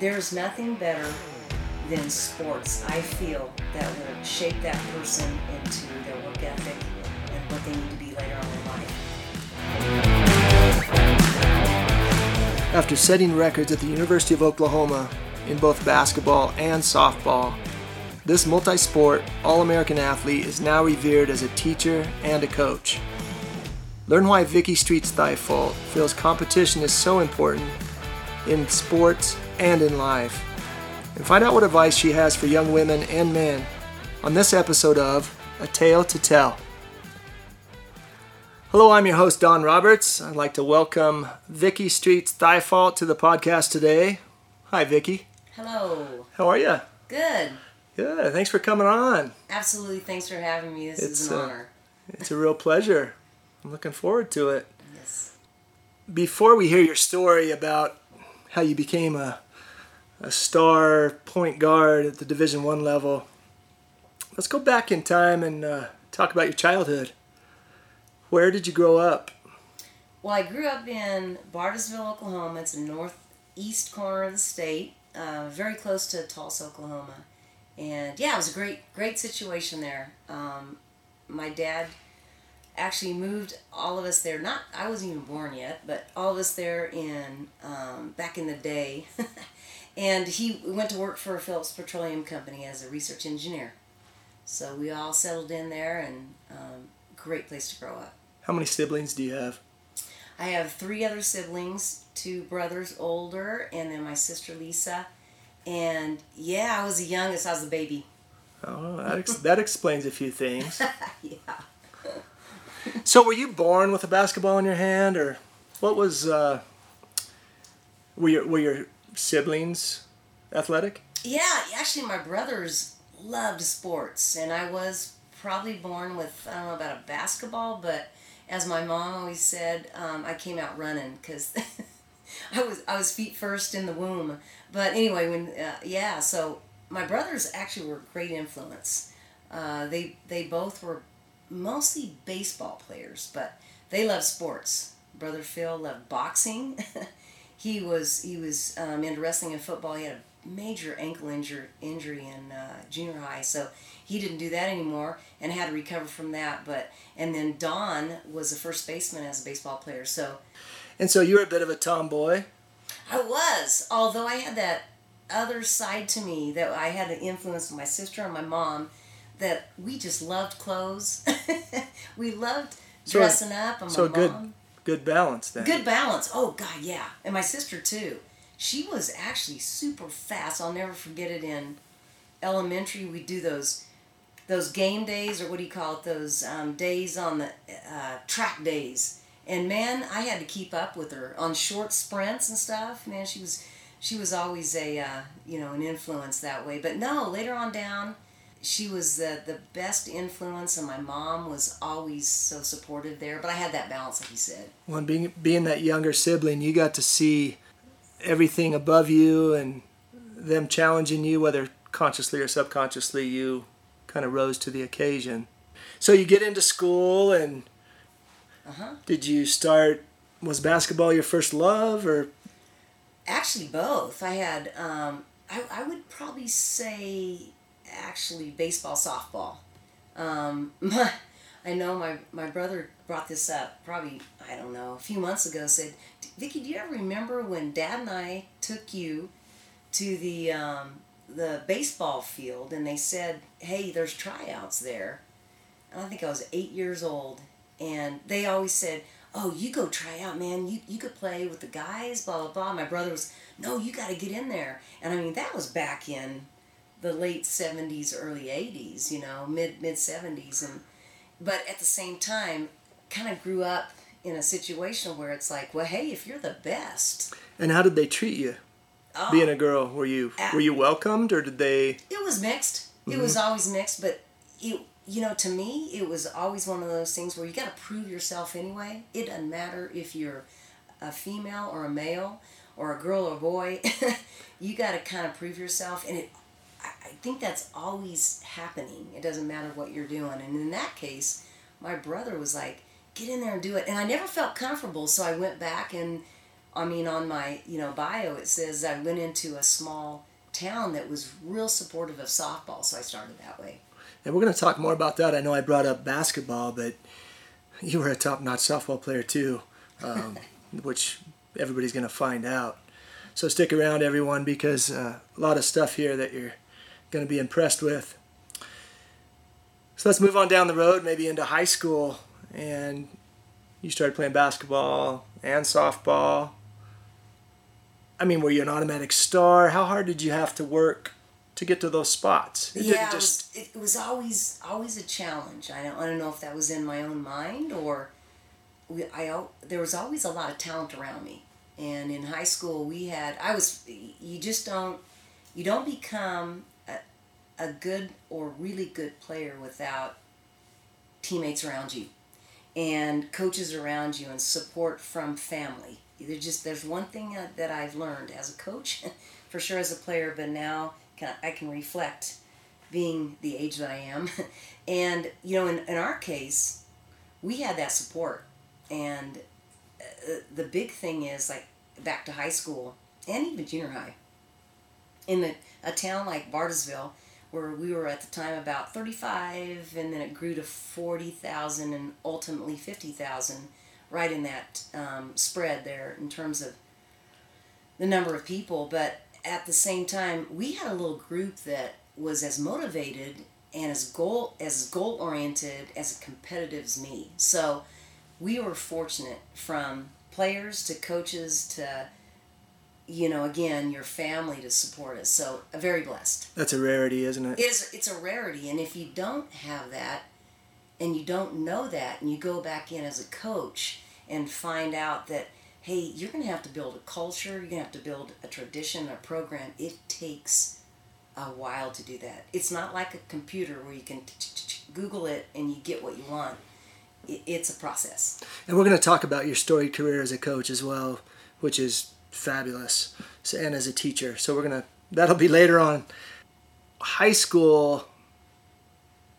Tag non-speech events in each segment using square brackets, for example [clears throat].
there's nothing better than sports, I feel, that will shape that person into their work ethic and what they need to be later on in life. After setting records at the University of Oklahoma in both basketball and softball, this multi sport, All American athlete is now revered as a teacher and a coach. Learn why Viki Streets Thyfault feels competition is so important in sports and in life. And find out what advice she has for young women and men on this episode of A Tale to Tell. Hello, I'm your host, Don Roberts. I'd like to welcome Viki Streets Thyfault to the podcast today. Hi, Viki. Hello. How are you? Good. Good. Thanks for coming on. Absolutely. Thanks for having me. This is an uh, honor. It's a real pleasure. I'm looking forward to it. Yes. Before we hear your story about how you became a, a star point guard at the Division One level, let's go back in time and uh, talk about your childhood. Where did you grow up? Well, I grew up in Bartlesville, Oklahoma. It's the northeast corner of the state, uh, very close to Tulsa, Oklahoma. And yeah, it was a great, great situation there. Um, my dad actually moved all of us there. Not, I wasn't even born yet, but all of us there in um, back in the day. [laughs] and he went to work for Phillips Petroleum Company as a research engineer. So we all settled in there, and um, great place to grow up. How many siblings do you have? I have three other siblings, two brothers older, and then my sister Lisa. And yeah, I was the youngest. I was the baby. Oh, that, ex- that explains a few things. [laughs] yeah. So, were you born with a basketball in your hand, or what was? Uh, were your were your siblings athletic? Yeah, actually, my brothers loved sports, and I was probably born with I don't know about a basketball, but as my mom always said, um, I came out running because [laughs] I was I was feet first in the womb. But anyway, when uh, yeah, so my brothers actually were a great influence. Uh, they they both were mostly baseball players, but they loved sports. Brother Phil loved boxing. [laughs] he was he was um, into wrestling and football. He had a major ankle injury injury in uh, junior high, so he didn't do that anymore and had to recover from that. But and then Don was a first baseman as a baseball player, so And so you were a bit of a tomboy. I was, although I had that other side to me that I had an influence with my sister and my mom that we just loved clothes. [laughs] we loved So- dressing up and so my good- mom. Good balance then. Good balance. Oh God, yeah. And my sister too. She was actually super fast. I'll never forget it in elementary. We do those those game days or what do you call it? Those um, days on the uh, track days. And man, I had to keep up with her on short sprints and stuff. Man, she was she was always a uh, you know an influence that way. But no, later on down, she was the the best influence, and my mom was always so supportive there. But I had that balance, like you said. Well, and being being that younger sibling, you got to see everything above you and them challenging you, whether consciously or subconsciously. You kind of rose to the occasion. So you get into school, and Uh huh. did you start? Was basketball your first love, or Actually, both. I had, um, I, I would probably say, actually, baseball, softball. Um, my, [laughs] I know my, my brother brought this up probably, I don't know, a few months ago. Said, Viki, do you ever remember when Dad and I took you to the um, the baseball field and they said, hey, there's tryouts there? And I think I was eight years old. And they always said, oh, you go try out, man. You, you could play with the guys, blah, blah, blah. My brother was, no, you got to get in there. And I mean, that was back in the late 70s, early 80s, you know, mid mid 70s. And But at the same time, kind of grew up in a situation where it's like, well, hey, if you're the best, and how did they treat you? oh, Being a girl, were you Ah. were you welcomed, or did they? it was mixed. It was always mixed, but it, you know, to me, it was always one of those things where you got to prove yourself anyway. It doesn't matter if you're a female or a male or a girl or a boy. [laughs] you got to kind of prove yourself, and it. I, think that's always happening. It doesn't matter what you're doing, and in that case, my brother was like, "Get in there and do it," and I never felt comfortable, so I went back and I mean, on my you know bio, it says I went into a small town that was real supportive of softball, so I started that way. And we're going to talk more about that. I know I brought up basketball, but you were a top-notch softball player too, um, [laughs] which everybody's going to find out. So stick around, everyone, because uh, a lot of stuff here that you're going to be impressed with. So let's move on down the road, maybe into high school, and you started playing basketball and softball. I mean, were you an automatic star? How hard did you have to work to get to those spots? It yeah, just... it, was, it was always always a challenge. I don't, I don't know if that was in my own mind or we, I there was always a lot of talent around me. And in high school, we had I was you just don't you don't become a, good or really good player without teammates around you and coaches around you and support from family there's just there's one thing that I've learned as a coach, [laughs] for sure as a player, but now can, I can reflect being the age that I am. [laughs] and, you know, in, in our case, we had that support. And uh, the big thing is, like, back to high school and even junior high, in the, a town like Bartlesville, where we were at the time about 35, and then it grew to 40,000 and ultimately 50,000 right in that um, spread there in terms of the number of people. But at the same time, we had a little group that was as motivated and as goal as goal oriented as competitive as me. So we were fortunate from players to coaches to you know again your family to support us. So uh, very blessed. That's a rarity isn't it? It is it's a rarity and if you don't have that and you don't know that and you go back in as a coach and find out that hey you're going to have to build a culture you're going to have to build a tradition a program it takes a while to do that. It's not like a computer where you can google it and you get what you want. It's a process. And we're going to talk about your storied career as a coach as well which is fabulous and as a teacher so we're to that'll be later on high school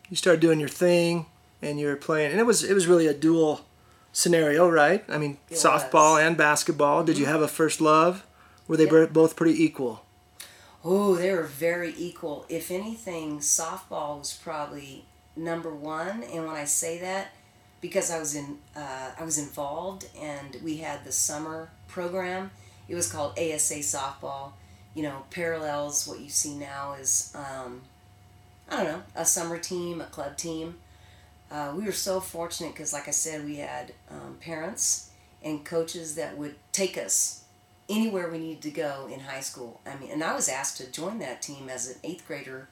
you started doing your thing and you were playing, and it was it was really a dual scenario, right? I mean, it softball was. and basketball. Mm-hmm. Did you mm-hmm. have a first love? Were they yep. both pretty equal? Oh, they were very equal. If anything, softball was probably number one. And when I say that, because I was in, uh, I was involved, and we had the summer program. It was called ASA softball. You know, parallels what you see now is, um, I don't know, a summer team, a club team uh, we were so fortunate because, like I said, we had um, parents and coaches that would take us anywhere we needed to go in high school. I mean, and I was asked to join that team as an eighth grader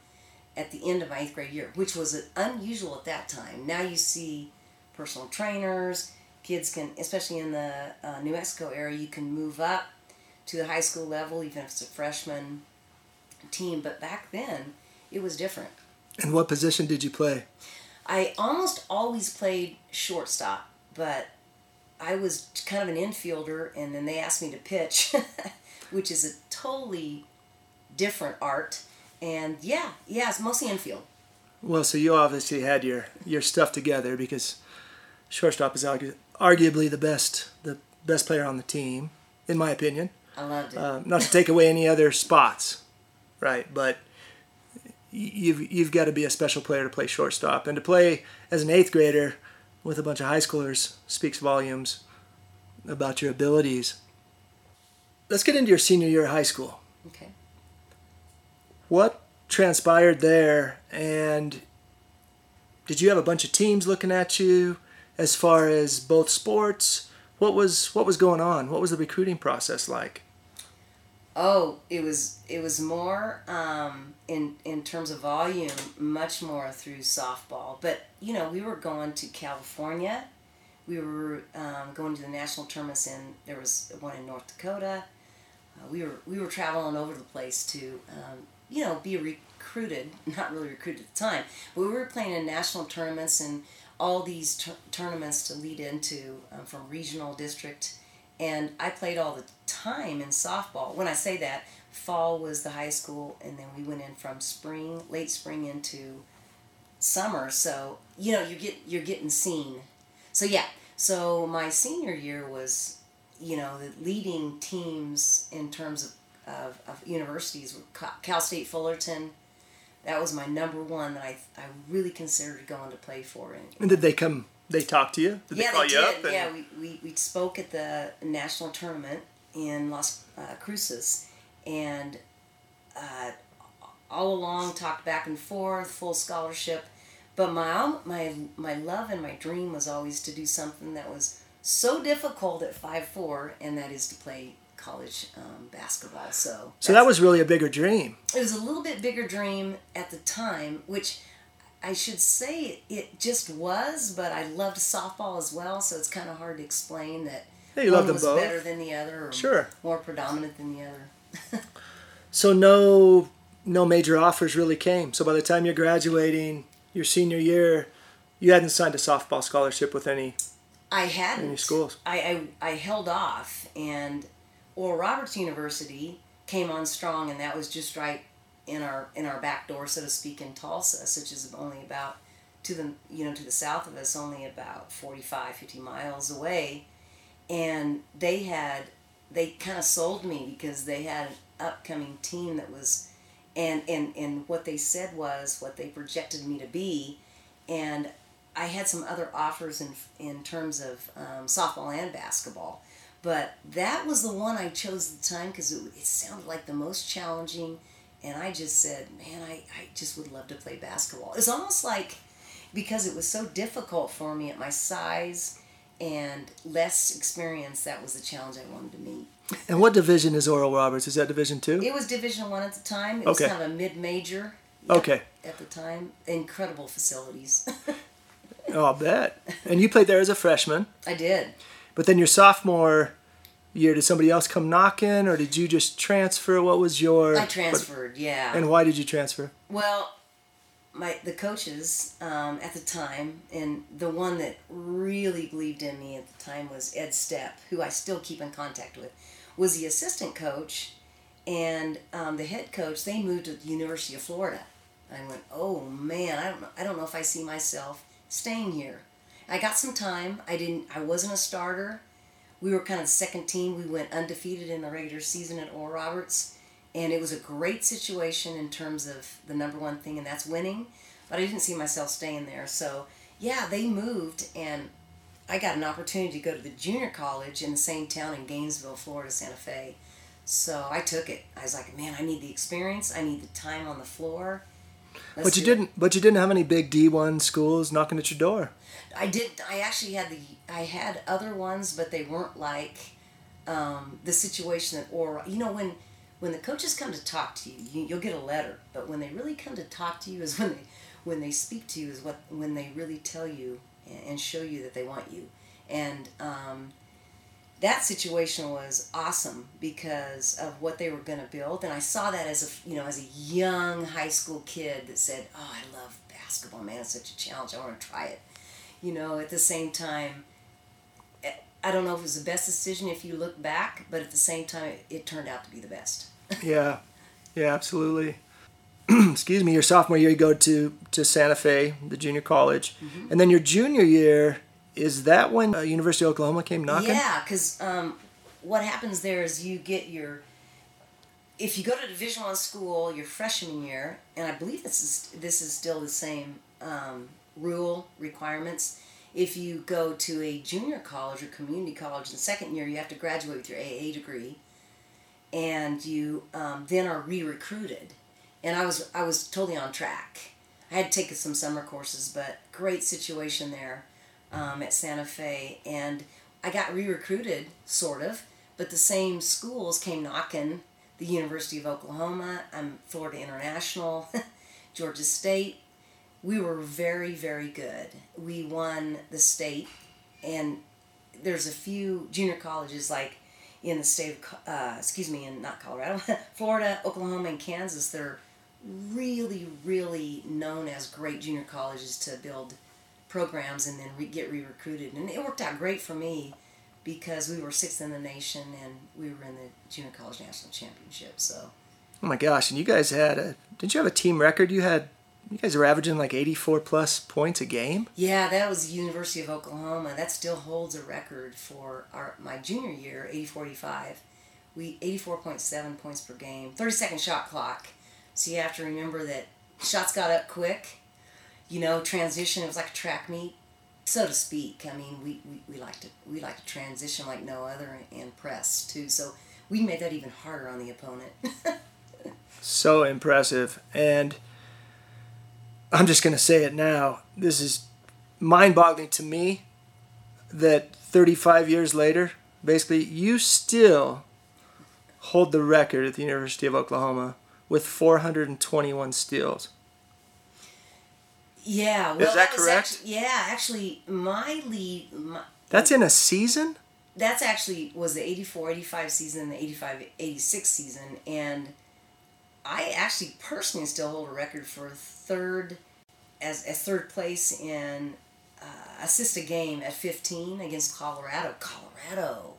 at the end of my eighth grade year, which was unusual at that time. Now you see personal trainers, kids can, especially in the uh, New Mexico area, you can move up to the high school level, even if it's a freshman team. But back then, it was different. And what position did you play? I almost always played shortstop, but I was kind of an infielder, and then they asked me to pitch, [laughs] which is a totally different art. And yeah, yeah, it's mostly infield. Well, so you obviously had your your stuff together because shortstop is argu- arguably the best the best player on the team, in my opinion. I loved it. Um, not to take away any other spots, right? But you've you've got to be a special player to play shortstop, and to play as an eighth grader with a bunch of high schoolers speaks volumes about your abilities. Let's get into your senior year of high school. Okay. What transpired there, and did you have a bunch of teams looking at you as far as both sports? What was what was going on? What was the recruiting process like? Oh, it was it was more um, in in terms of volume, much more through softball. But you know, we were going to California, we were um, going to the national tournaments, and there was one in North Dakota. Uh, we were we were traveling over the place to um, you know be recruited, [laughs] not really recruited at the time, but we were playing in national tournaments and all these t- tournaments to lead into um, from regional district and I played all the time in softball. When I say that, fall was the high school, and then we went in from spring, late spring into summer. So you know you get you're getting seen. So yeah. So my senior year was you know, the leading teams in terms of, of, of universities were Cal- State Fullerton. That was my number one that I, I really considered going to play for. And, And did they come? They talk to you? Did yeah, they call they you did. up? and- Yeah, we, we, we spoke at the national tournament in Las uh, Cruces, and uh, all along talked back and forth, full scholarship. But my my my love and my dream was always to do something that was so difficult at five four, and that is to play college um, basketball. So So that was really a bigger dream. it was a little bit bigger dream at the time, which I should say it just was, but I loved softball as well, so it's kind of hard to explain that you one loved them both. better than the other or Sure. more predominant than the other. [laughs] So no no major offers really came. So by the time you're graduating your senior year, you hadn't signed a softball scholarship with any I hadn't. any schools. I, I, I held off, and Oral Roberts University came on strong, and that was just right in our in our back door, so to speak, in Tulsa, which is only about to the you know to the south of us, only about 45, 50 miles away, and they had they kind of sold me because they had an upcoming team that was, and and and what they said was what they projected me to be, and I had some other offers in in terms of um, softball and basketball, but that was the one I chose at the time because it, it sounded like the most challenging, and I just said, man, I, I just would love to play basketball. It's almost like because it was so difficult for me at my size and less experience, that was the challenge I wanted to meet. And what division is Oral Roberts? Is that Division Two? It was Division One at the time. It was Okay. kind of a mid major. Okay. At the time, incredible facilities. [laughs] Oh, I'll bet. And you played there as a freshman, I did. but then your sophomore year, did somebody else come knocking, or did you just transfer? What was your? I transferred. Yeah. And why did you transfer? Well, my the coaches um, at the time, and the one that really believed in me at the time was Ed Stepp, who I still keep in contact with, was the assistant coach, and um, the head coach. They moved to the University of Florida. I went, oh man, I don't know. I don't know if I see myself staying here. I got some time. I didn't. I wasn't a starter. We were kind of second team. We went undefeated in the regular season at Oral Roberts and it was a great situation in terms of the number one thing and that's winning but i didn't see myself staying there so yeah they moved and i got an opportunity to go to the junior college in the same town in gainesville florida santa fe so i took it i was like man i need the experience i need the time on the floor Let's But you didn't. But you didn't have any big D one schools knocking at your door. I did. I actually had the. I had other ones, but they weren't like um, the situation that or you know when when the coaches come to talk to you, you, you'll get a letter. But when they really come to talk to you is when they when they speak to you is what when they really tell you and, show you that they want you. And um, that situation was awesome because of what they were going to build, and I saw that as a you know as a young high school kid that said, "Oh, I love basketball, man! It's such a challenge. I want to try it." You know, at the same time, eh, I don't know if it was the best decision if you look back, but at the same time, it, it turned out to be the best. Yeah, yeah, absolutely. [clears throat] Excuse me. Your sophomore year, you go to to Santa Fe, the junior college, Mm-hmm. and then your junior year is that when uh, University of Oklahoma came knocking? Yeah, because um, what happens there is you get your. If you go to Division One school your freshman year, and I believe this is this is still the same um, rule requirements. If you go to a junior college or community college in the second year, you have to graduate with your AA degree, and you um, then are re-recruited. And I was I was totally on track. I had taken some summer courses, but great situation there um, at Santa Fe, and I got re-recruited, sort of, but the same schools came knocking. The University of Oklahoma, um, Florida International, [laughs] Georgia State. We were very, very good. We won the state, and there's a few junior colleges like in the state of, uh, excuse me, in not Colorado, [laughs] Florida, Oklahoma, and Kansas. They're really, really known as great junior colleges to build programs and then re- get re-recruited. And it worked out great for me because we were sixth in the nation and we were in the junior college national championship. So Oh my gosh! And you guys had a didn't you have a team record? You had you guys are averaging like 84 plus points a game. Yeah, that was University of Oklahoma. That still holds a record for our my junior year, 845. We 84.7 points per game. 30 second shot clock. So you have to remember that shots got up quick. You know, transition. It was like a track meet, so to speak. I mean, we, we, we like to we like to transition like no other and press too. So we made that even harder on the opponent. [laughs] so impressive and I'm just going to say it now. This is mind boggling to me that 35 years later, basically, you still hold the record at the University of Oklahoma with 421 steals. Yeah, well, is that, that correct? Actually, yeah, actually, my lead. My, that's in a season? That's actually was the 84 85 season, and the 85 86 season, and I actually personally still hold a record for third as, as third place in uh, assist a game at 15 against Colorado. Colorado.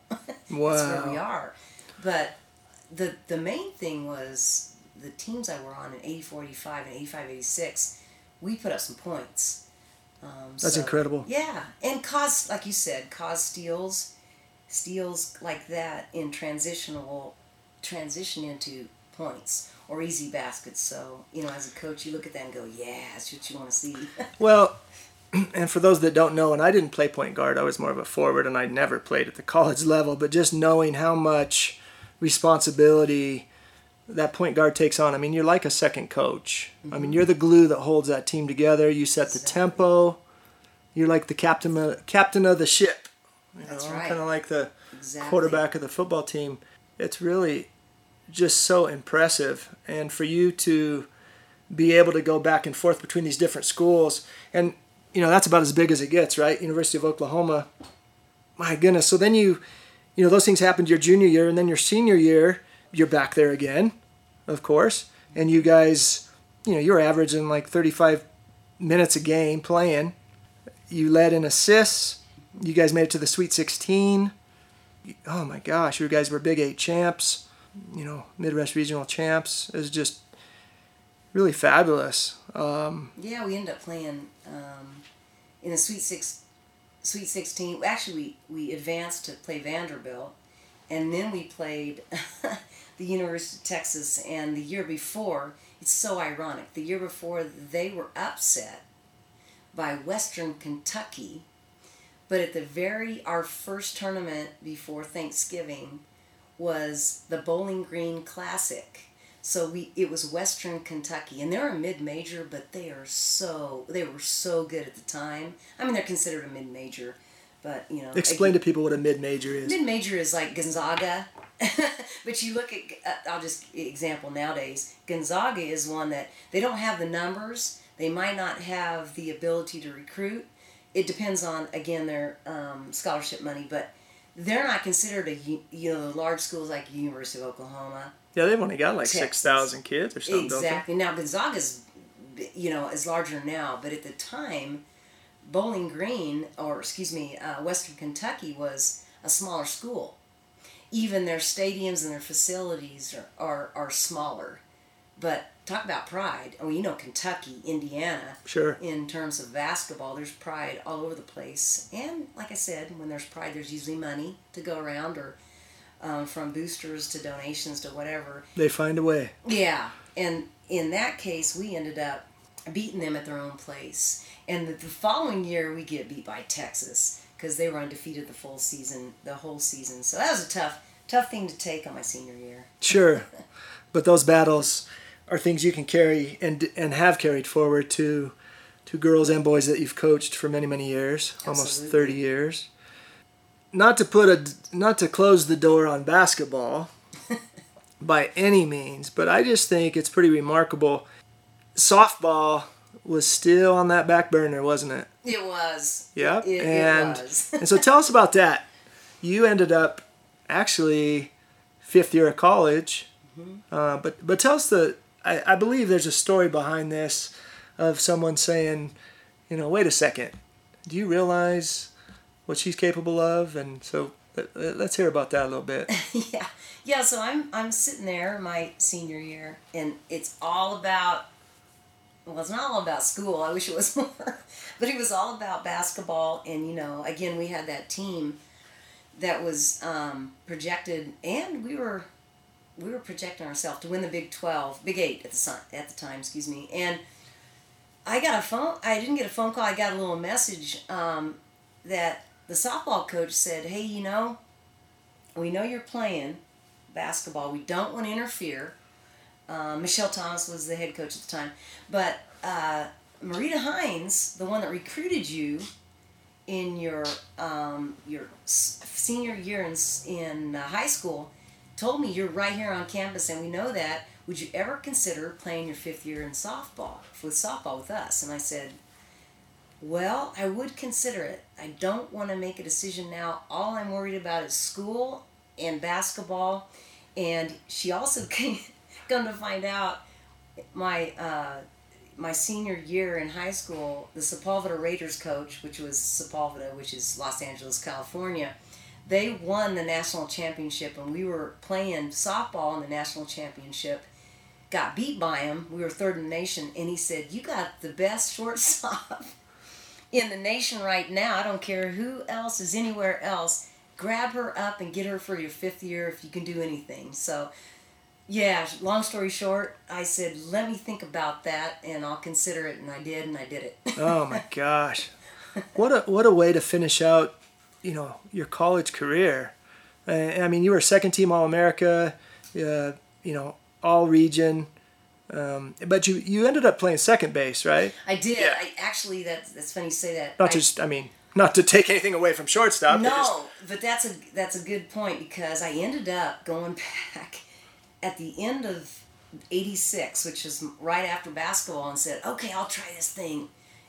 Wow. [laughs] That's where we are. But the the main thing was the teams I were on in 84 85 and 85 86, we put up some points. Um, That's so, incredible. Yeah. And cause, like you said, cause steals, steals like that in transitional, transition into points or easy baskets. So, you know, as a coach, you look at that and go, yeah, that's what you want to see. [laughs] well, [clears throat] and for those that don't know, and I didn't play point guard, I was more of a forward and I never played at the [laughs] college level, but just knowing how much responsibility that point guard takes on. I mean, you're like a second coach. Mm-hmm. I mean, you're the glue that holds that team together. You set the exactly. tempo. You're like the captain of, captain of the ship. You That's know, right. Kind of like the exactly. quarterback of the football team. It's really just so impressive. And for you to be able to go back and forth between these different schools, and you know that's about as big as it gets, right? University of Oklahoma. My goodness. So then you, you know, those things happened your junior year, and then your senior year, you're back there again, of course, and you guys, you know, you're averaging like 35 minutes a game playing. You led in assists. You guys made it to the Sweet 16. Oh my gosh, you guys were Big Eight champs you know, Midwest regional champs. is just really fabulous. Um, yeah, we ended up playing um, in the Sweet Six, Sweet Sixteen. Actually, we we advanced to play Vanderbilt, and then we played [laughs] the University of Texas. And the year before, it's so ironic. The year before, they were upset by Western Kentucky, but at the very our first tournament before Thanksgiving was the Bowling Green Classic. So we it was Western Kentucky, and they're a mid major, but they are so they were so good at the time. I mean, they're considered a mid major, but you know. Explain again, to people what a mid major is. Mid major is like Gonzaga, [laughs] but you look at uh, I'll just example nowadays. Gonzaga is one that they don't have the numbers. They might not have the ability to recruit. It depends on again their um, scholarship money, but they're not considered a you know large schools like University of Oklahoma. Yeah, they've only got like six thousand kids or something. Exactly. Now Gonzaga's, you know, is larger now, but at the time, Bowling Green or excuse me, uh, Western Kentucky was a smaller school. Even their stadiums and their facilities are, are, are smaller. But talk about pride. Oh, you know, Kentucky, Indiana. Sure. In terms of basketball, there's pride all over the place. And like I said, when there's pride, there's usually money to go around, or um, from boosters to donations to whatever. They find a way. Yeah. And in that case, we ended up beating them at their own place. And the, the following year, we get beat by Texas because they were undefeated the full season, the whole season. So that was a tough, tough thing to take on my senior year. Sure. [laughs] but those battles are things you can carry and and have carried forward to to girls and boys that you've coached for many many years, Absolutely. almost 30 years. Not to put a not to close the door on basketball [laughs] by any means, but I just think it's pretty remarkable. Softball was still on that back burner, wasn't it? It was. Yeah. It, and it was. [laughs] and so tell us about that. You ended up actually fifth year of college. Mm-hmm. Uh, but but tell us the I, I believe there's a story behind this of someone saying, you know, wait a second, do you realize what she's capable of? And so let's hear about that a little bit. [laughs] yeah, yeah. So I'm I'm sitting there my senior year, and it's all about well, it's not all about school. I wish it was [laughs] more, but it was all about basketball. And you know, again, we had that team that was um, projected, and we were we were projecting ourselves to win the Big Twelve, Big Eight at the at the time, excuse me. And I got a phone. I didn't get a phone call. I got a little message um, that the softball coach said, "Hey, you know, we know you're playing basketball. We don't want to interfere." Uh, Michelle Thomas was the head coach at the time, but uh, Marita Hines, the one that recruited you in your um, your senior year in in uh, high school, told me you're right here on campus, and we know that. Would you ever consider playing your fifth year in softball with softball with us? And I said, well, I would consider it. I don't want to make a decision now. All I'm worried about is school and basketball. And she also [laughs] came come to find out, my uh, my senior year in high school, the Sepulveda Raiders coach, which was Sepulveda, which is Los Angeles, California, they won the national championship, and we were playing softball in the national championship. Got beat by him. We were third in the nation, and he said, "You got the best [laughs] shortstop in the nation right now. I don't care who else is anywhere else. Grab her up and get her for your fifth year if you can do anything." So yeah, long story short, I said, let me think about that and I'll consider it. And I did, and I did it. oh my [laughs] gosh. What a, what a way to finish out, you know, your college career. I mean, you were second team All America, uh, you know, all region. Um, but you, you ended up playing second base, right? I did. Yeah. I actually, that's, that's funny you say that. Not I, just, I mean, not to take anything away from shortstop. No, but, just... but that's a, that's a good point because I ended up going [laughs] back at the end of 86, which is right after basketball, and said, okay, I'll try this thing.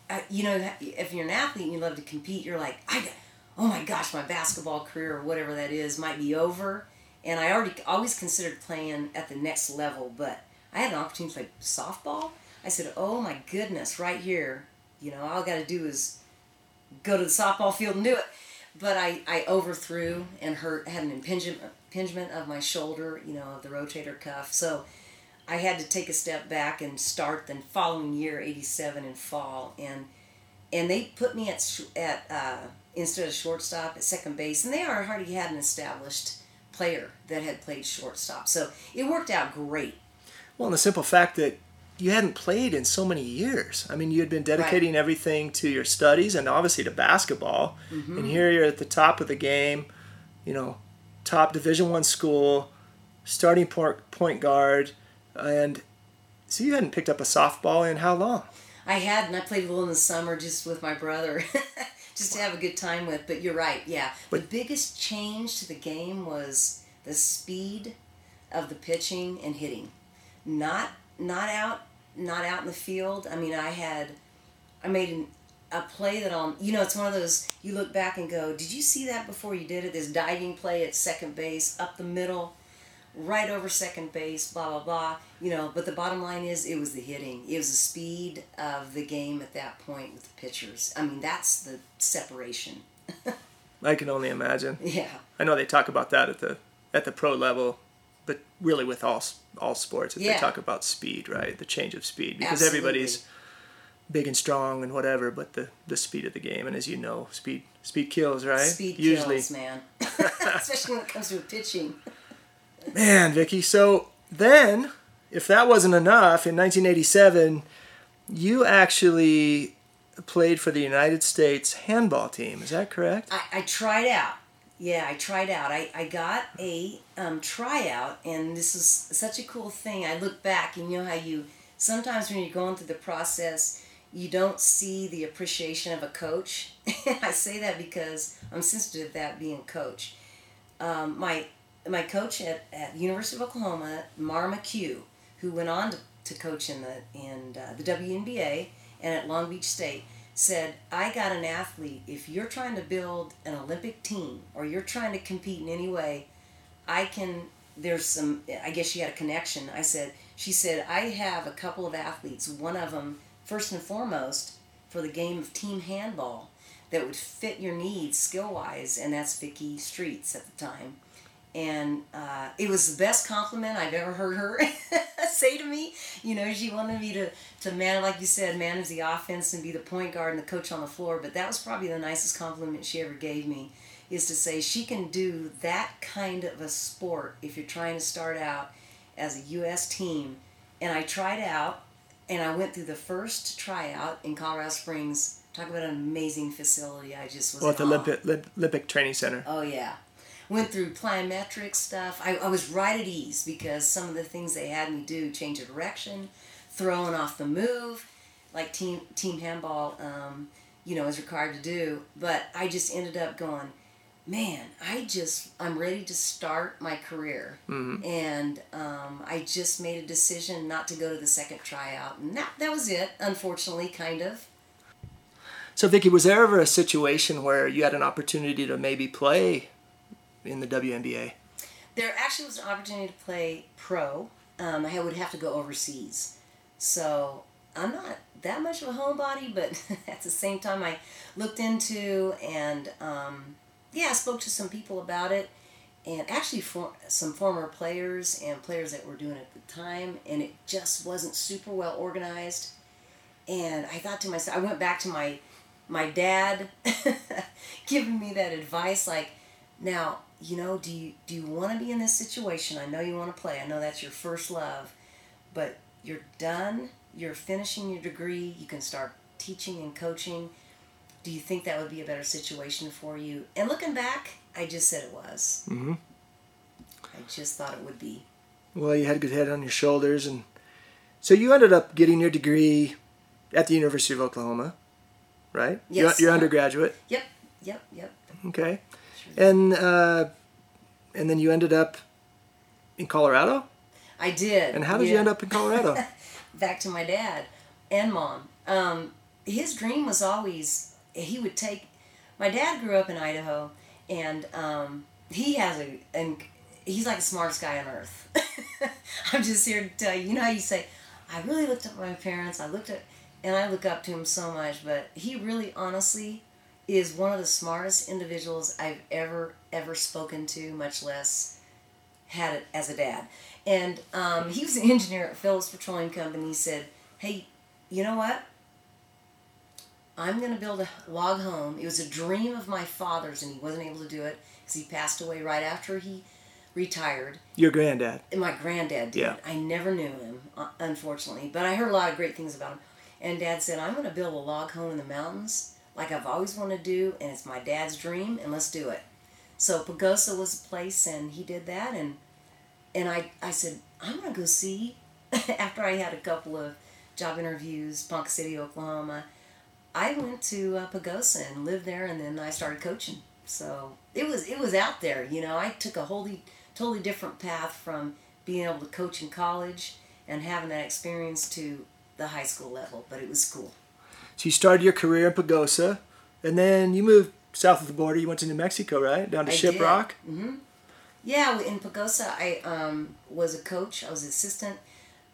Uh, you know, if you're an athlete and you love to compete, you're like, I got, oh my gosh, my basketball career or whatever that is might be over. And I already always considered playing at the next level, but I had an opportunity to play softball. I said, oh my goodness, right here, you know, all I got to do is go to the softball field and do it. But I, I overthrew and hurt, had an impingement, impingement of my shoulder, you know, of the rotator cuff. So I had to take a step back and start the following year, 87 in fall. And and they put me at, at uh, instead of shortstop at second base. And they already had an established player that had played shortstop. So it worked out great. Well, and the simple fact that you hadn't played in so many years. I mean, you had been dedicating right. everything to your studies and obviously to basketball. Mm-hmm. And here you're at the top of the game, you know, top Division One school, starting point guard, and so you hadn't picked up a softball in how long? I had, and I played a little in the summer just with my brother, [laughs] just to have a good time with. But you're right, yeah. But, the biggest change to the game was the speed of the pitching and hitting, not not out not out in the field. I mean, I had, I made an a play that on you know it's one of those you look back and go did you see that before you did it this diving play at second base up the middle right over second base blah blah blah you know but the bottom line is it was the hitting it was the speed of the game at that point with the pitchers i mean that's the separation [laughs] i can only imagine yeah i know they talk about that at the at the pro level but really with all all sports yeah. they talk about speed right the change of speed because Absolutely. everybody's big and strong and whatever, but the the speed of the game, and as you know, speed speed kills, right? Speed Usually. kills, man. [laughs] [laughs] Especially when it comes to pitching. Man, Viki. So then, if that wasn't enough, in 1987, you actually played for the United States handball team. Is that correct? I, I tried out. Yeah, I tried out. I, I got a um, tryout, and this is such a cool thing. I look back, and you know how you sometimes when you're going through the process, you don't see the appreciation of a coach. [laughs] I say that because I'm sensitive to that being coach. Um, my my coach at, at University of Oklahoma, Maura McHugh, who went on to, to coach in the in uh, the WNBA and at Long Beach State, said, "I got an athlete. If you're trying to build an Olympic team or you're trying to compete in any way, I can. There's some. I guess she had a connection. I said. She said, I have a couple of athletes. One of them first and foremost for the game of team handball that would fit your needs skill wise, and that's Viki Streets at the time. And uh, it was the best compliment I've ever heard her [laughs] say to me. You know, she wanted me to to man, like you said, manage the offense and be the point guard and the coach on the floor. But that was probably the nicest compliment she ever gave me, is to say she can do that kind of a sport if you're trying to start out as a U.S. team. And I tried out, and I went through the first tryout in Colorado Springs. Talk about an amazing facility. I just was. Well, at the. Olympic, Olympic Training Center. Oh yeah, went through plyometric stuff. I, I was right at ease because some of the things they had me do, change of direction, throwing off the move, like team team handball, um, you know, is required to do. But I just ended up going, man, I just I'm ready to start my career, and um, I just made a decision not to go to the second tryout, and that that was it. Unfortunately, kind of. So, Viki, was there ever a situation where you had an opportunity to maybe play in the WNBA? There actually was an opportunity to play pro. Um, I would have to go overseas. So I'm not that much of a homebody, but [laughs] at the same time, I looked into and um, yeah, I spoke to some people about it, and actually for some former players and players that were doing it at the time, and it just wasn't super well organized. And I thought to myself, I went back to my my dad [laughs] giving me that advice, like, now you know, do you do you want to be in this situation? I know you want to play. I know that's your first love, but you're done. You're finishing your degree. You can start teaching and coaching. Do you think that would be a better situation for you? And looking back, I just said it was. Mm-hmm. I just thought it would be. Well, you had a good head on your shoulders, and so you ended up getting your degree at the University of Oklahoma, right? Yes. You're, you're undergraduate. Yep, yep, yep. Okay. And uh, and then you ended up in Colorado. I did. And how did you end up in Colorado? [laughs] back to my dad and mom. Um, his dream was always he would take. My dad grew up in Idaho, and um, he has a and he's like the smartest guy on earth. [laughs] I'm just here to tell you. You know how you say, I really looked up my parents. I looked at, and I look up to him so much. But he really, honestly, is one of the smartest individuals I've ever ever spoken to. Much less had it as a dad. And um, he was an engineer at Phillips Petroleum Company. He said, "Hey, you know what? I'm going to build a log home. It was a dream of my father's, and he wasn't able to do it because he passed away right after he retired. Your granddad. And my granddad did. Yeah. I never knew him, uh, unfortunately, but I heard a lot of great things about him. And Dad said, "I'm going to build a log home in the mountains, like I've always wanted to do, and it's my dad's dream, and let's do it." So Pagosa was a place, and he did that, and and I, I said, I'm to go see, [laughs] after I had a couple of job interviews, Ponca City, Oklahoma, I went to uh, Pagosa and lived there, and then I started coaching. So it was it was out there, you know. I took a wholly totally different path from being able to coach in college and having that experience to the high school level, but it was cool. So you started your career in Pagosa, and then you moved south of the border. You went to New Mexico, right? Down to I Shiprock. hmm Yeah, in Pagosa, I um, was a coach. I was an assistant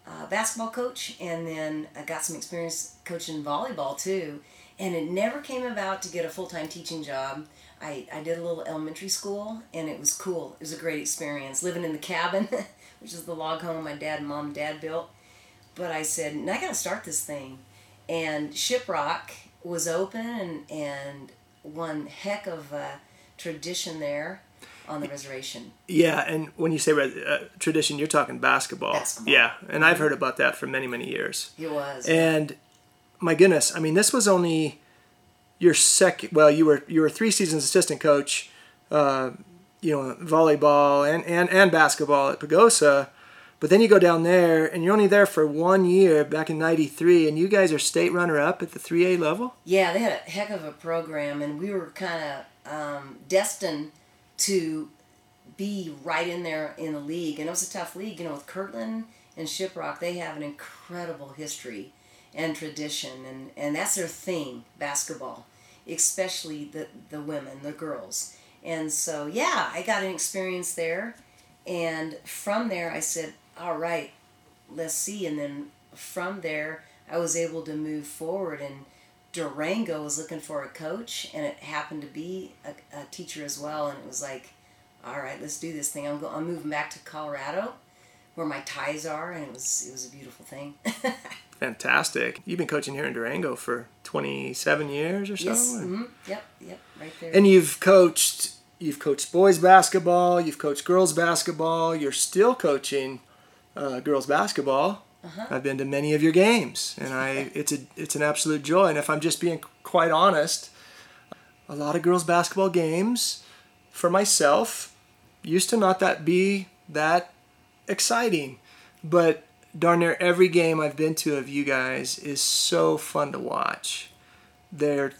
uh, basketball coach, and then I got some experience coaching volleyball too. And it never came about to get a full time teaching job. I, I did a little elementary school, and it was cool. It was a great experience living in the cabin, [laughs] which is the log home my dad and mom and dad built. But I said, I got to start this thing. And Shiprock was open, and, and one heck of a tradition there on the reservation. Yeah, and when you say uh, tradition, you're talking basketball. Basketball. Yeah, and I've heard about that for many, many years. It was. And my goodness, I mean, this was only your second. Well, you were you were three seasons assistant coach, uh, you know, volleyball and, and and basketball at Pagosa, but then you go down there and you're only there for one year back in '93, and you guys are state runner up at the 3A level. Yeah, they had a heck of a program, and we were kind of um, destined to be right in there in the league. And it was a tough league, you know, with Kirtland and Shiprock, they have an incredible history and tradition, and, and that's their thing, basketball, especially the, the women, the girls. And so, yeah, I got an experience there. And from there, I said, all right, let's see. And then from there, I was able to move forward. And Durango was looking for a coach, and it happened to be a, a teacher as well. And it was like, all right, let's do this thing. I'm go- I'm moving back to Colorado, where my ties are, and it was it was a beautiful thing. [laughs] Fantastic. You've been coaching here in Durango for 27 years or so. yes. hmm Yep. Yep. Right there. And you've coached you've coached boys basketball, you've coached girls basketball, you're still coaching uh, girls basketball. Uh-huh. I've been to many of your games, and I [laughs] it's a it's an absolute joy. And if I'm just being quite honest, a lot of girls basketball games for myself used to not that be that exciting, but darn near every game I've been to of you guys is so fun to watch. They're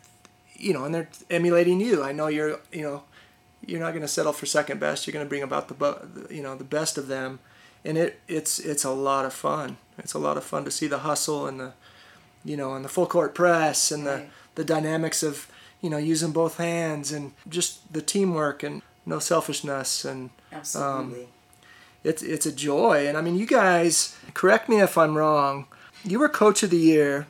you know, and they're emulating you. I know you're, you know, you're not going to settle for second best. You're going to bring about the, you know, the best of them, and it it's it's a lot of fun. It's a lot of fun to see the hustle and the, you know, and the full court press and the Right. the dynamics of you know using both hands and just the teamwork and no selfishness and Absolutely. it's it's a joy. And I mean, you guys, correct me if I'm wrong. You were coach of the year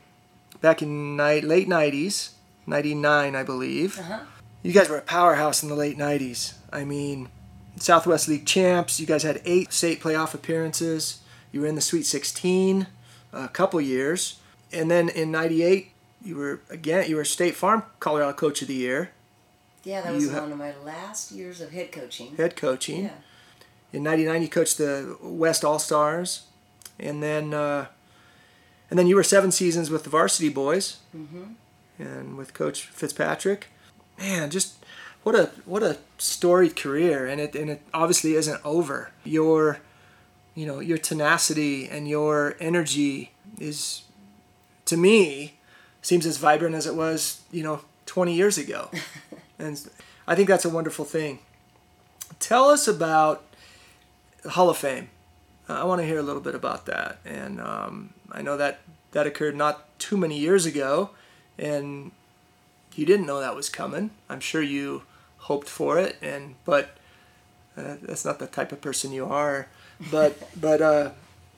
back in night late '90s, '99, I believe. uh-huh. You guys were a powerhouse in the late '90s. I mean, Southwest League champs. You guys had eight state playoff appearances. You were in the Sweet 16 a couple years, and then in '98, you were again you were State Farm Colorado Coach of the Year, Yeah, that was you ha- one of my last years of head coaching. head coaching. Yeah. In '99, you coached the West All Stars, and then uh, and then you were seven seasons with the varsity boys, Mm-hmm. and with Coach Fitzpatrick. Man, just what a what a storied career, and it and it obviously isn't over. Your you know your tenacity and your energy is to me seems as vibrant as it was you know 20 years ago, [laughs] and I think that's a wonderful thing. Tell us about the Hall of Fame. I want to hear a little bit about that, and um, I know that that occurred not too many years ago, and you didn't know that was coming. I'm sure you hoped for it, and but uh, that's not the type of person you are. But [laughs] but uh,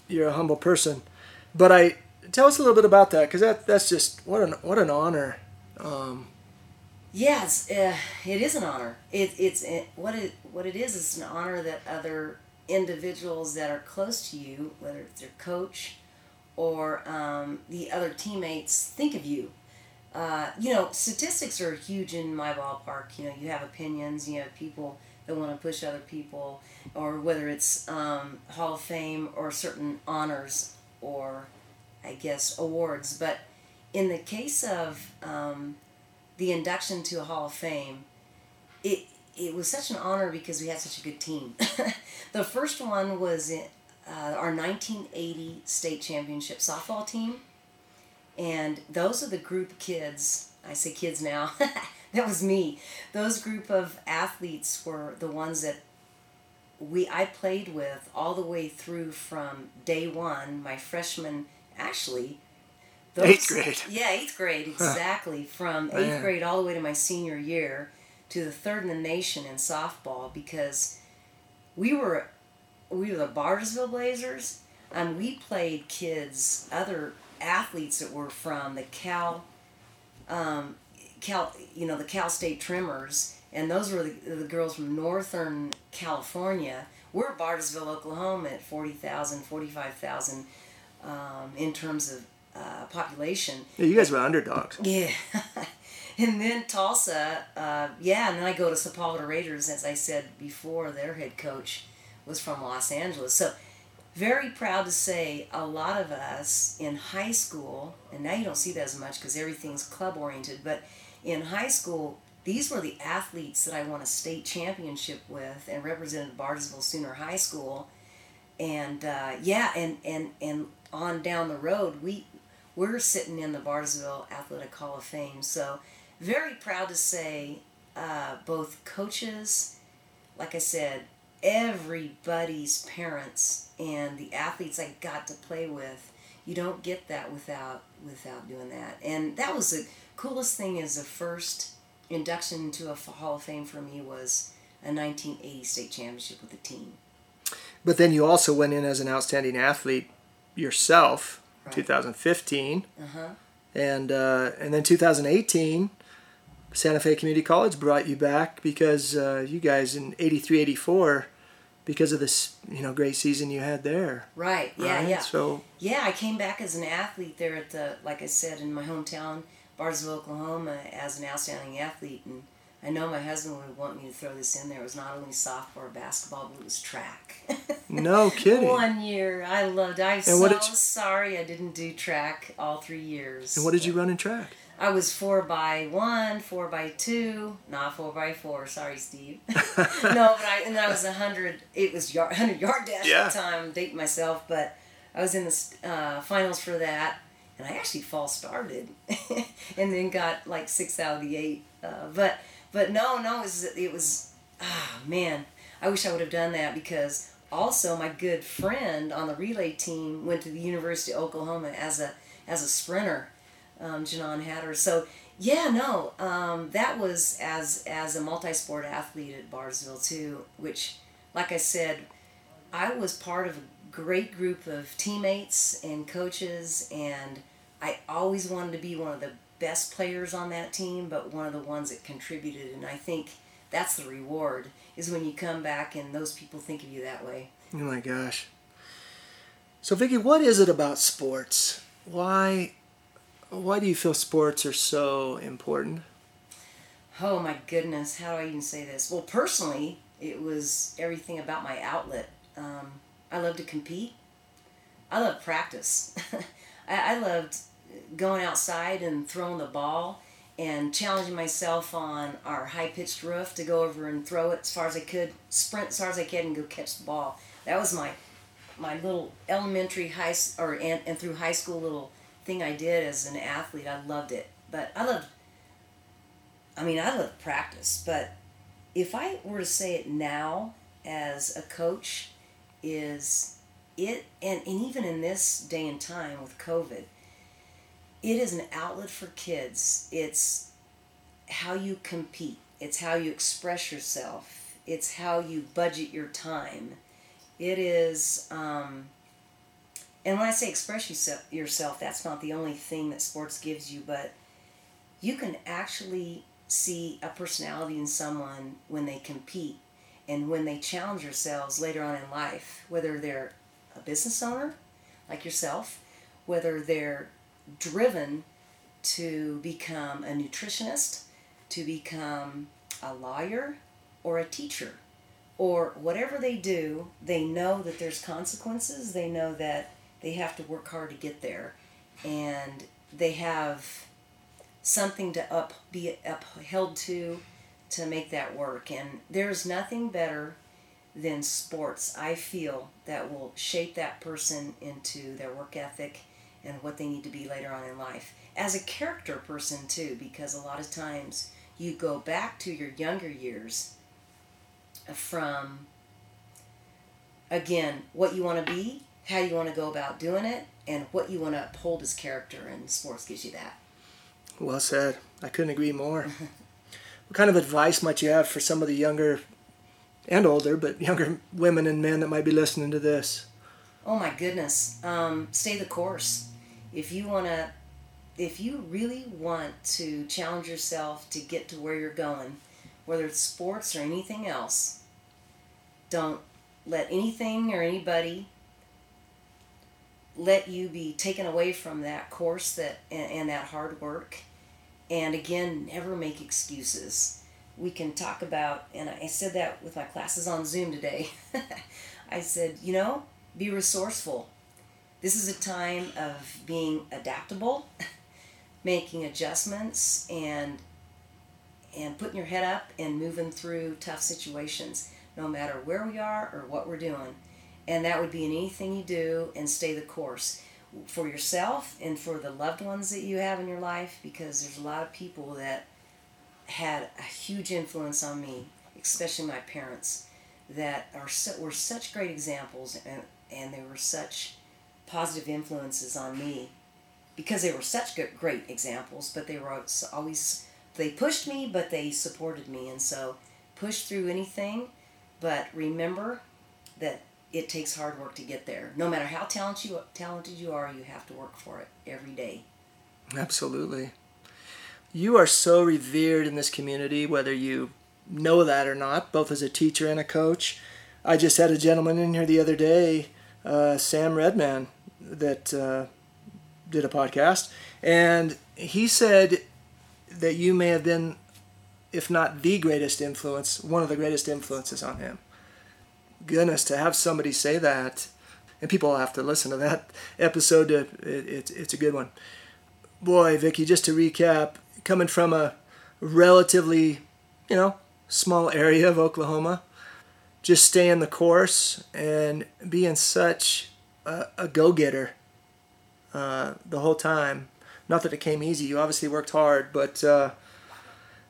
you're a humble person. But I tell us a little bit about that because that that's just what an what an honor. Um, Yes, uh, it is an honor. It, it's it, what it what it is is an honor that other individuals that are close to you, whether it's your coach or um, the other teammates, think of you. Uh, you know, statistics are huge in my ballpark. You know, you have opinions. You have people that want to push other people, or whether it's um, Hall of Fame or certain honors or, I guess, awards. But in the case of um, the induction to a Hall of Fame, it it was such an honor because we had such a good team. [laughs] the first one was in, uh, our 1980 state championship softball team, and those are the group kids. I say kids now. [laughs] that was me. Those group of athletes were the ones that we I played with all the way through from day one. My freshman actually. Eighth grade. [laughs] Yeah, eighth grade exactly. From oh, eighth Man. grade all the way to my senior year, to the third in the nation in softball because we were we were the Bartlesville Blazers, and we played kids, other athletes that were from the Cal, um, Cal, you know, the Cal State Trimmers, and those were the, the girls from Northern California. We're Bartlesville, Oklahoma, at 40,000, 45,000 um, in terms of uh, population. yeah, you guys were underdogs. [laughs] Yeah. and then Tulsa, uh, yeah, and then I go to Sepulveda Raiders, as I said before, their head coach was from Los Angeles. So, very proud to say a lot of us in high school, and now you don't see that as much because everything's club oriented, but in high school, these were the athletes that I won a state championship with and represented Bartlesville Sooner High School. And uh, yeah, and, and, and on down the road, we we're sitting in the Bartlesville Athletic Hall of Fame. So very proud to say uh, both coaches, like I said, everybody's parents and the athletes I got to play with. You don't get that without without doing that. And that was the coolest thing. Is the first induction into a Hall of Fame for me was a 1980 state championship with the team. But then you also went in as an outstanding athlete yourself, Right. 2015, Uh huh. and uh, and then 2018, Santa Fe Community College brought you back because uh, you guys in 83 84 because of this you know great season you had there right yeah right? yeah so yeah i came back as an athlete there at the like i said in my hometown Bardstown oklahoma as an outstanding athlete and I know my husband would want me to throw this in there. It was not only softball or basketball, but it was track. [laughs] No kidding. One year, I loved. I'm And so what did you- sorry I didn't do track all three years. and what did you run in track I was four by one, four by two, not four by four. Sorry, Steve. [laughs] no, but I and I was a hundred. It was yard, hundred yard dash Yeah. at the time. I'm dating myself, but I was in the uh, finals for that, and I actually false started, [laughs] and then got like six out of the eight. Uh, but but no, no, it was it was ah man. I wish I would have done that because also my good friend on the relay team went to the University of Oklahoma as a as a sprinter um, Janon Hatter. So yeah, no, um, that was as as a multi-sport athlete at Bartlesville too, which, like I said, I was part of a great group of teammates and coaches, and I always wanted to be one of the best players on that team, but one of the ones that contributed, and I think that's the reward is when you come back and those people think of you that way. oh my gosh so Viki what is it about sports why why do you feel sports are so important Oh my goodness, how do I even say this? Well, personally, it was everything about my outlet. Um, I love to compete. I love practice. [laughs] I, I loved going outside and throwing the ball and challenging myself on our high pitched roof to go over and throw it as far as I could, sprint as far as I could, and go catch the ball. That was my my little elementary high or and, and through high school little thing I did as an athlete. I loved it, but I loved I mean, I love practice, but if I were to say it now as a coach, is it, and, and even in this day and time with COVID, it is an outlet for kids. It's how you compete, it's how you express yourself, it's how you budget your time. It is, um, and when I say express yourself, that's not the only thing that sports gives you, but you can actually see a personality in someone when they compete and when they challenge themselves later on in life, whether they're a business owner like yourself, whether they're driven to become a nutritionist, to become a lawyer, or a teacher, or whatever they do, they know that there's consequences. They know that they have to work hard to get there, and they have something to up be upheld to to make that work. And there's nothing better than sports i feel that will shape that person into their work ethic and what they need to be later on in life. As a character person too because a lot of times you go back to your younger years from again what you want to be how you want to go about doing it and what you want to uphold as character and sports gives you that Well said. I couldn't agree more. [laughs] what kind of advice might you have for some of the younger and older, but [laughs] younger women and men that might be listening to this? Oh my goodness. Um, stay the course. If you want to, if you really want to challenge yourself to get to where you're going, whether it's sports or anything else, don't let anything or anybody let you be taken away from that course that and, and that hard work. And again never make excuses. We can talk about and i said that with my classes on zoom today. [laughs] I said you know be resourceful. This is a time of being adaptable [laughs] making adjustments and and putting your head up and moving through tough situations no matter where we are or what we're doing and that would be in anything you do and stay the course for yourself and for the loved ones that you have in your life because there's a lot of people that had a huge influence on me especially my parents that are so, were such great examples and, and they were such positive influences on me because they were such good, great examples but they were always- they pushed me but they supported me. And so push through anything but remember that it takes hard work to get there. No matter how talented you talented you are, you have to work for it every day. Absolutely. you are so revered in this community, whether you know that or not, both as a teacher and a coach. I just had a gentleman in here the other day, uh, Sam Redman, that uh, did a podcast, and he said that you may have been, if not the greatest influence, one of the greatest influences on him. Goodness, to have somebody say that, and people have to listen to that [laughs] episode. It, it, it's a good one. Boy, Viki, just to recap, coming from a relatively, you know, small area of Oklahoma, just staying the course and being such a, a go-getter uh, the whole time. Not that it came easy. You obviously worked hard, but uh,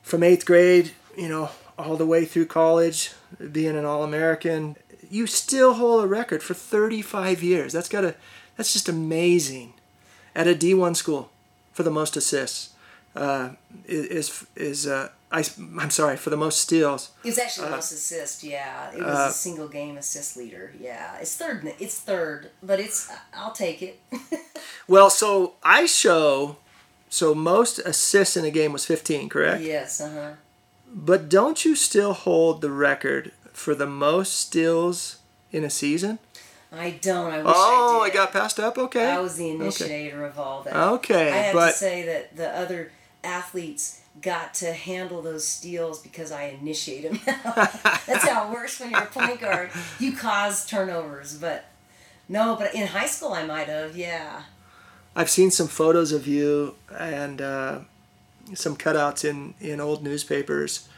from eighth grade, you know, all the way through college, being an All-American, you still hold a record for 35 years. That's got to, that's just amazing. At a D1 school for the most assists uh, is is uh, I, I'm sorry for the most steals. It was actually the uh, most assist. Yeah, it was uh, a single game assist leader. Yeah, it's third. It's third, but it's I'll take it. [laughs] well, so I show. So most assists in a game was 15, correct? Yes. Uh huh. But don't you still hold the record for the most steals in a season? I don't. I wish oh, I got passed up. Okay. I was the initiator okay. of all that. Okay, I have but... to say that the other athletes got to handle those steals because I initiate them. [laughs] That's how it works when you're a point guard. You cause turnovers, but no, but in high school I might have, yeah. I've seen some photos of you and uh, some cutouts in, in old newspapers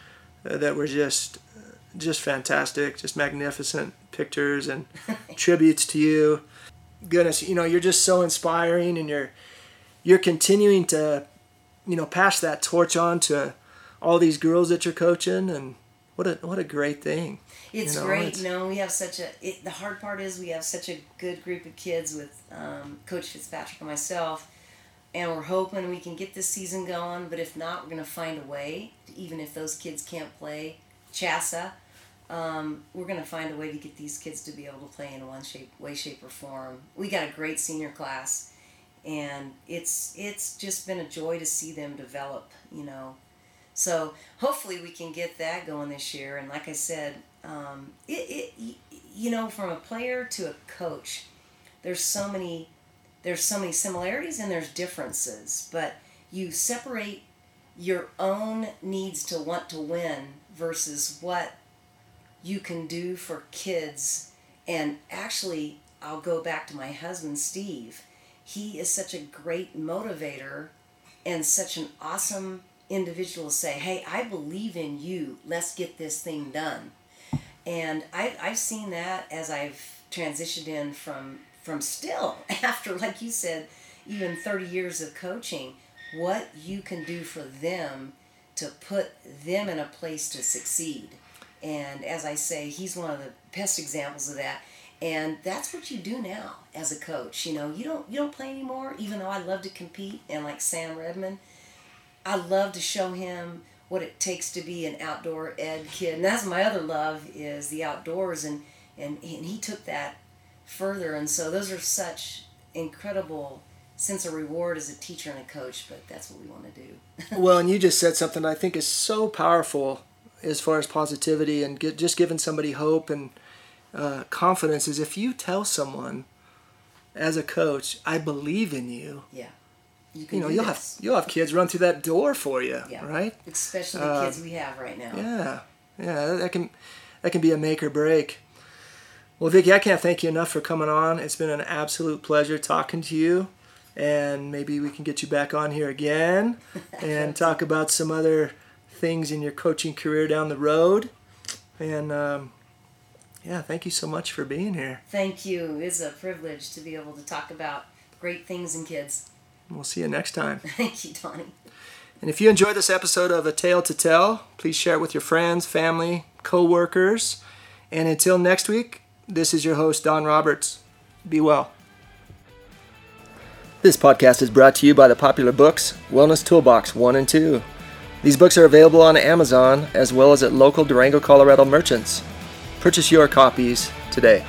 uh, that were just just fantastic, just magnificent pictures and [laughs] tributes to you. Goodness, you know, you're just so inspiring and you're you're continuing to you know, pass that torch on to all these girls that you're coaching, and what a what a great thing. It's you know, great. It's, no, we have such a. It, the hard part is we have such a good group of kids with um, Coach Fitzpatrick and myself, and we're hoping we can get this season going. But if not, we're gonna find a way. Even if those kids can't play CHSAA, um, we're gonna find a way to get these kids to be able to play in one shape, way, shape, or form. We got a great senior class and it's it's just been a joy to see them develop you know so hopefully we can get that going this year and like i said um, it, it you know from a player to a coach there's so many there's so many similarities and there's differences but you separate your own needs to want to win versus what you can do for kids and actually i'll go back to my husband steve he is such a great motivator and such an awesome individual to say, hey, I believe in you. Let's get this thing done. And I, I've seen that as I've transitioned in from from still [laughs] after, like you said, even 30 years of coaching, what you can do for them to put them in a place to succeed. And as I say, he's one of the best examples of that and that's what you do now as a coach you know you don't you don't play anymore even though i love to compete and like sam Redmond, i love to show him what it takes to be an outdoor ed kid and that's my other love is the outdoors and and, and he took that further and so those are such incredible sense of reward as a teacher and a coach but that's what we want to do [laughs] well and you just said something i think is so powerful as far as positivity and get, just giving somebody hope and uh, confidence is if you tell someone as a coach, I believe in you. Yeah. You, you know, you'll this. have you'll have kids run through that door for you, yeah. right? Especially the uh, kids we have right now. Yeah, yeah, that can that can be a make or break. Well, Viki, I can't thank you enough for coming on. It's been an absolute pleasure talking to you, and maybe we can get you back on here again [laughs] and talk about some other things in your coaching career down the road. And um, yeah, thank you so much for being here. Thank you. It's a privilege to be able to talk about great things in kids. We'll see you next time. [laughs] Thank you, Donnie. And if you enjoyed this episode of A Tale to Tell, please share it with your friends, family, co workers. And until next week, this is your host, Don Roberts. Be well. This podcast is brought to you by the popular books Wellness Toolbox 1 and 2. These books are available on Amazon as well as at local Durango, Colorado merchants. Purchase your copies today.